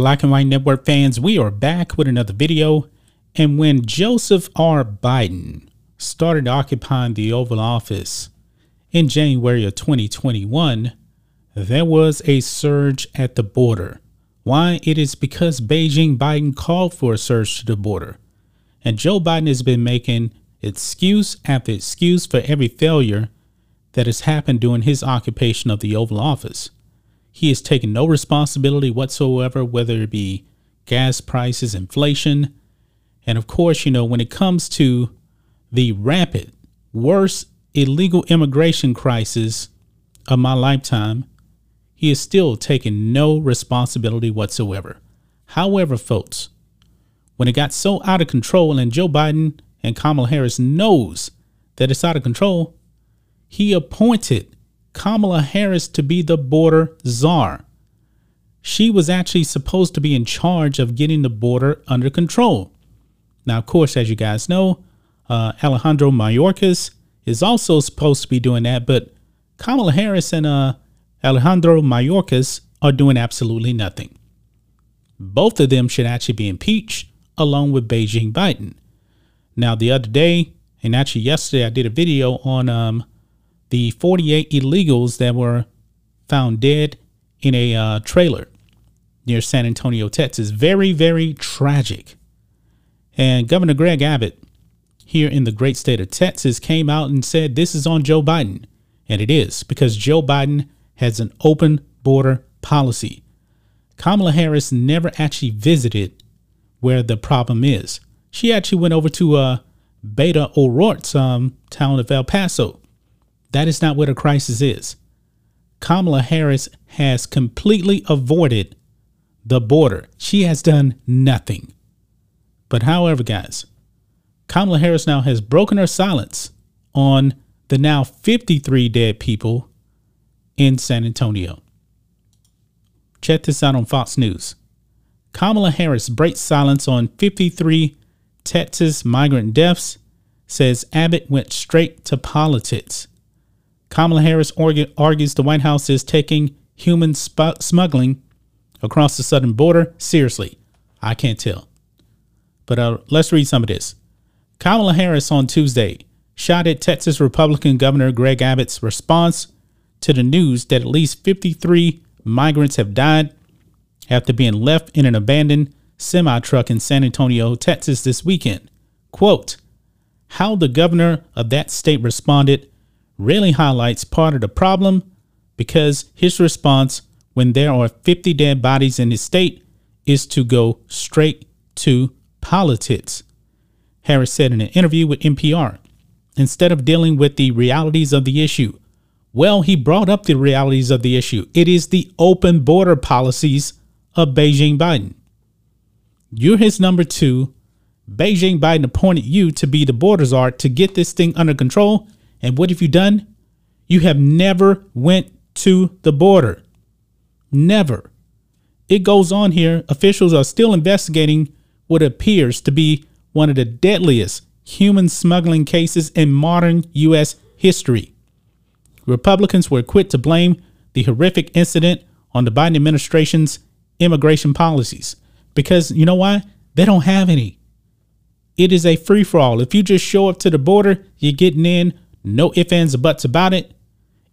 Black and White Network fans, we are back with another video. And when Joseph R. Biden started occupying the Oval Office in January of 2021, there was a surge at the border. Why? It is because Beijing Biden called for a surge to the border. And Joe Biden has been making excuse after excuse for every failure that has happened during his occupation of the Oval Office. He has taken no responsibility whatsoever, whether it be gas prices, inflation. And of course, you know, when it comes to the rapid, worst illegal immigration crisis of my lifetime, he is still taking no responsibility whatsoever. However, folks, when it got so out of control and Joe Biden and Kamala Harris knows that it's out of control, he appointed Kamala Harris to be the border czar. She was actually supposed to be in charge of getting the border under control. Now, of course, as you guys know, uh, Alejandro Mayorkas is also supposed to be doing that, but Kamala Harris and uh, Alejandro Mayorkas are doing absolutely nothing. Both of them should actually be impeached along with Beijing Biden. Now, the other day, and actually yesterday, I did a video on um, the 48 illegals that were found dead in a uh, trailer near San Antonio, Texas. Very, very tragic. And Governor Greg Abbott here in the great state of Texas came out and said this is on Joe Biden. And it is because Joe Biden has an open border policy. Kamala Harris never actually visited where the problem is. She actually went over to uh, Beto O'Rourke's um, town of El Paso that is not what a crisis is. Kamala Harris has completely avoided the border. She has done nothing. But however, guys, Kamala Harris now has broken her silence on the now 53 dead people in San Antonio. Check this out on Fox News. Kamala Harris breaks silence on 53 Texas migrant deaths, says Abbott went straight to politics. Kamala Harris argues the White House is taking human sp- smuggling across the southern border seriously. I can't tell. But uh, let's read some of this. Kamala Harris on Tuesday shot at Texas Republican Governor Greg Abbott's response to the news that at least 53 migrants have died after being left in an abandoned semi truck in San Antonio, Texas this weekend. Quote, how the governor of that state responded really highlights part of the problem because his response when there are 50 dead bodies in his state is to go straight to politics. Harris said in an interview with NPR. Instead of dealing with the realities of the issue, well, he brought up the realities of the issue. It is the open border policies of Beijing Biden. You're his number two. Beijing Biden appointed you to be the border czar to get this thing under control and what have you done? You have never went to the border. Never. It goes on here. Officials are still investigating what appears to be one of the deadliest human smuggling cases in modern U.S. history. Republicans were quick to blame the horrific incident on the Biden administration's immigration policies because you know why? They don't have any. It is a free for all. If you just show up to the border, you're getting in no ifs, ands, or buts about it.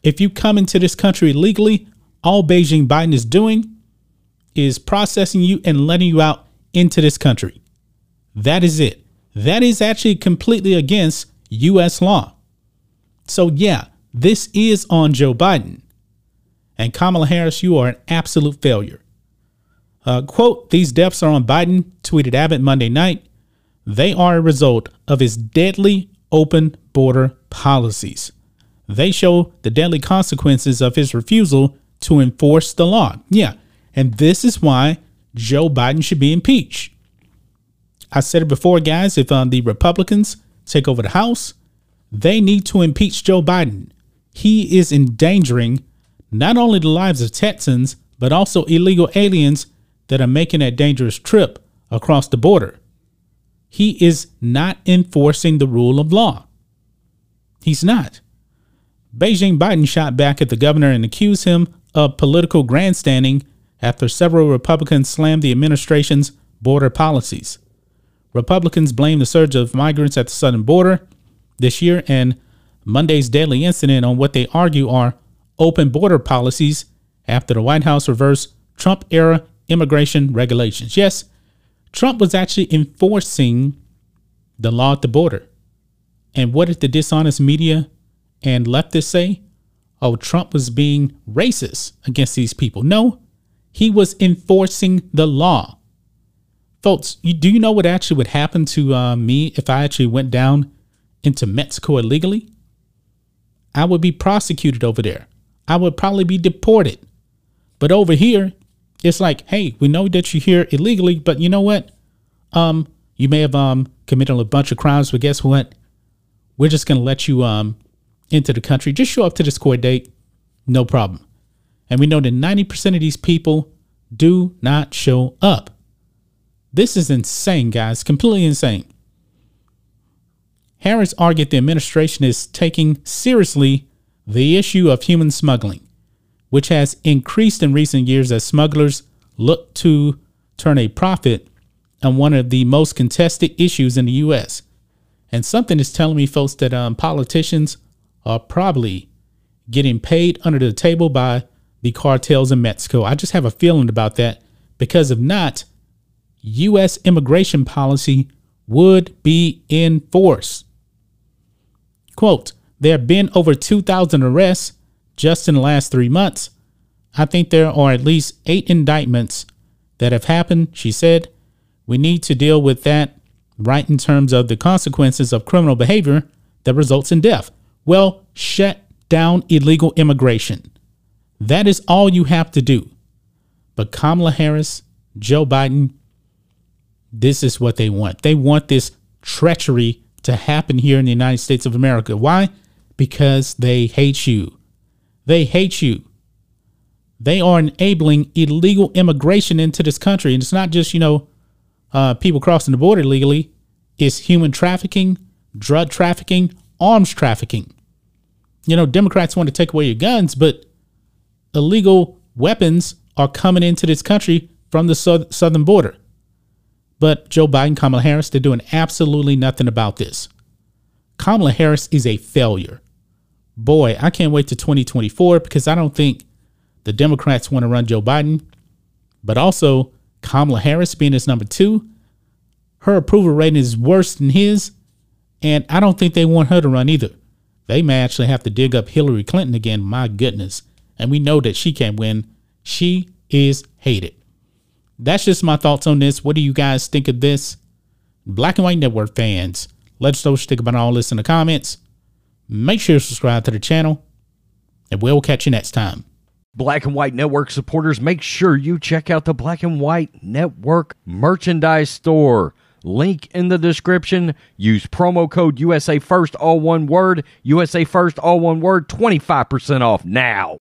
If you come into this country legally, all Beijing Biden is doing is processing you and letting you out into this country. That is it. That is actually completely against U.S. law. So, yeah, this is on Joe Biden. And Kamala Harris, you are an absolute failure. Uh, quote, these deaths are on Biden, tweeted Abbott Monday night. They are a result of his deadly open border policies. They show the deadly consequences of his refusal to enforce the law. Yeah, and this is why Joe Biden should be impeached. I said it before, guys. If um, the Republicans take over the House, they need to impeach Joe Biden. He is endangering not only the lives of Texans, but also illegal aliens that are making that dangerous trip across the border. He is not enforcing the rule of law. He's not. Beijing Biden shot back at the governor and accused him of political grandstanding, after several Republicans slammed the administration's border policies. Republicans blame the surge of migrants at the southern border this year and Monday's deadly incident on what they argue are open border policies after the White House reversed Trump era immigration regulations. Yes, Trump was actually enforcing the law at the border. And what did the dishonest media and leftists say? Oh, Trump was being racist against these people. No, he was enforcing the law. Folks, you, do you know what actually would happen to uh, me if I actually went down into Mexico illegally? I would be prosecuted over there. I would probably be deported. But over here, it's like, hey, we know that you're here illegally, but you know what? Um, you may have um committed a bunch of crimes, but guess what? We're just gonna let you um into the country. Just show up to this court date, no problem. And we know that 90% of these people do not show up. This is insane, guys. Completely insane. Harris argued the administration is taking seriously the issue of human smuggling, which has increased in recent years as smugglers look to turn a profit on one of the most contested issues in the U.S. And something is telling me, folks, that um, politicians are probably getting paid under the table by the cartels in Mexico. I just have a feeling about that because if not, U.S. immigration policy would be in force. Quote, there have been over 2,000 arrests just in the last three months. I think there are at least eight indictments that have happened, she said. We need to deal with that right in terms of the consequences of criminal behavior that results in death. Well, shut down illegal immigration. That is all you have to do. But Kamala Harris, Joe Biden, this is what they want. They want this treachery to happen here in the United States of America. Why? Because they hate you. They hate you. They are enabling illegal immigration into this country. And it's not just, you know, uh, people crossing the border legally, it's human trafficking, drug trafficking, arms trafficking. You know, Democrats want to take away your guns, but illegal weapons are coming into this country from the southern border. But Joe Biden, Kamala Harris, they're doing absolutely nothing about this. Kamala Harris is a failure. Boy, I can't wait to 2024 because I don't think the Democrats want to run Joe Biden. But also, Kamala Harris being his number two, her approval rating is worse than his. And I don't think they want her to run either. They may actually have to dig up Hillary Clinton again. My goodness. And we know that she can't win. She is hated. That's just my thoughts on this. What do you guys think of this? Black and White Network fans, let us know what you think about all this in the comments. Make sure to subscribe to the channel, and we'll catch you next time. Black and White Network supporters, make sure you check out the Black and White Network merchandise store. Link in the description. Use promo code USA First, all one word. USA First, all one word. 25% off now.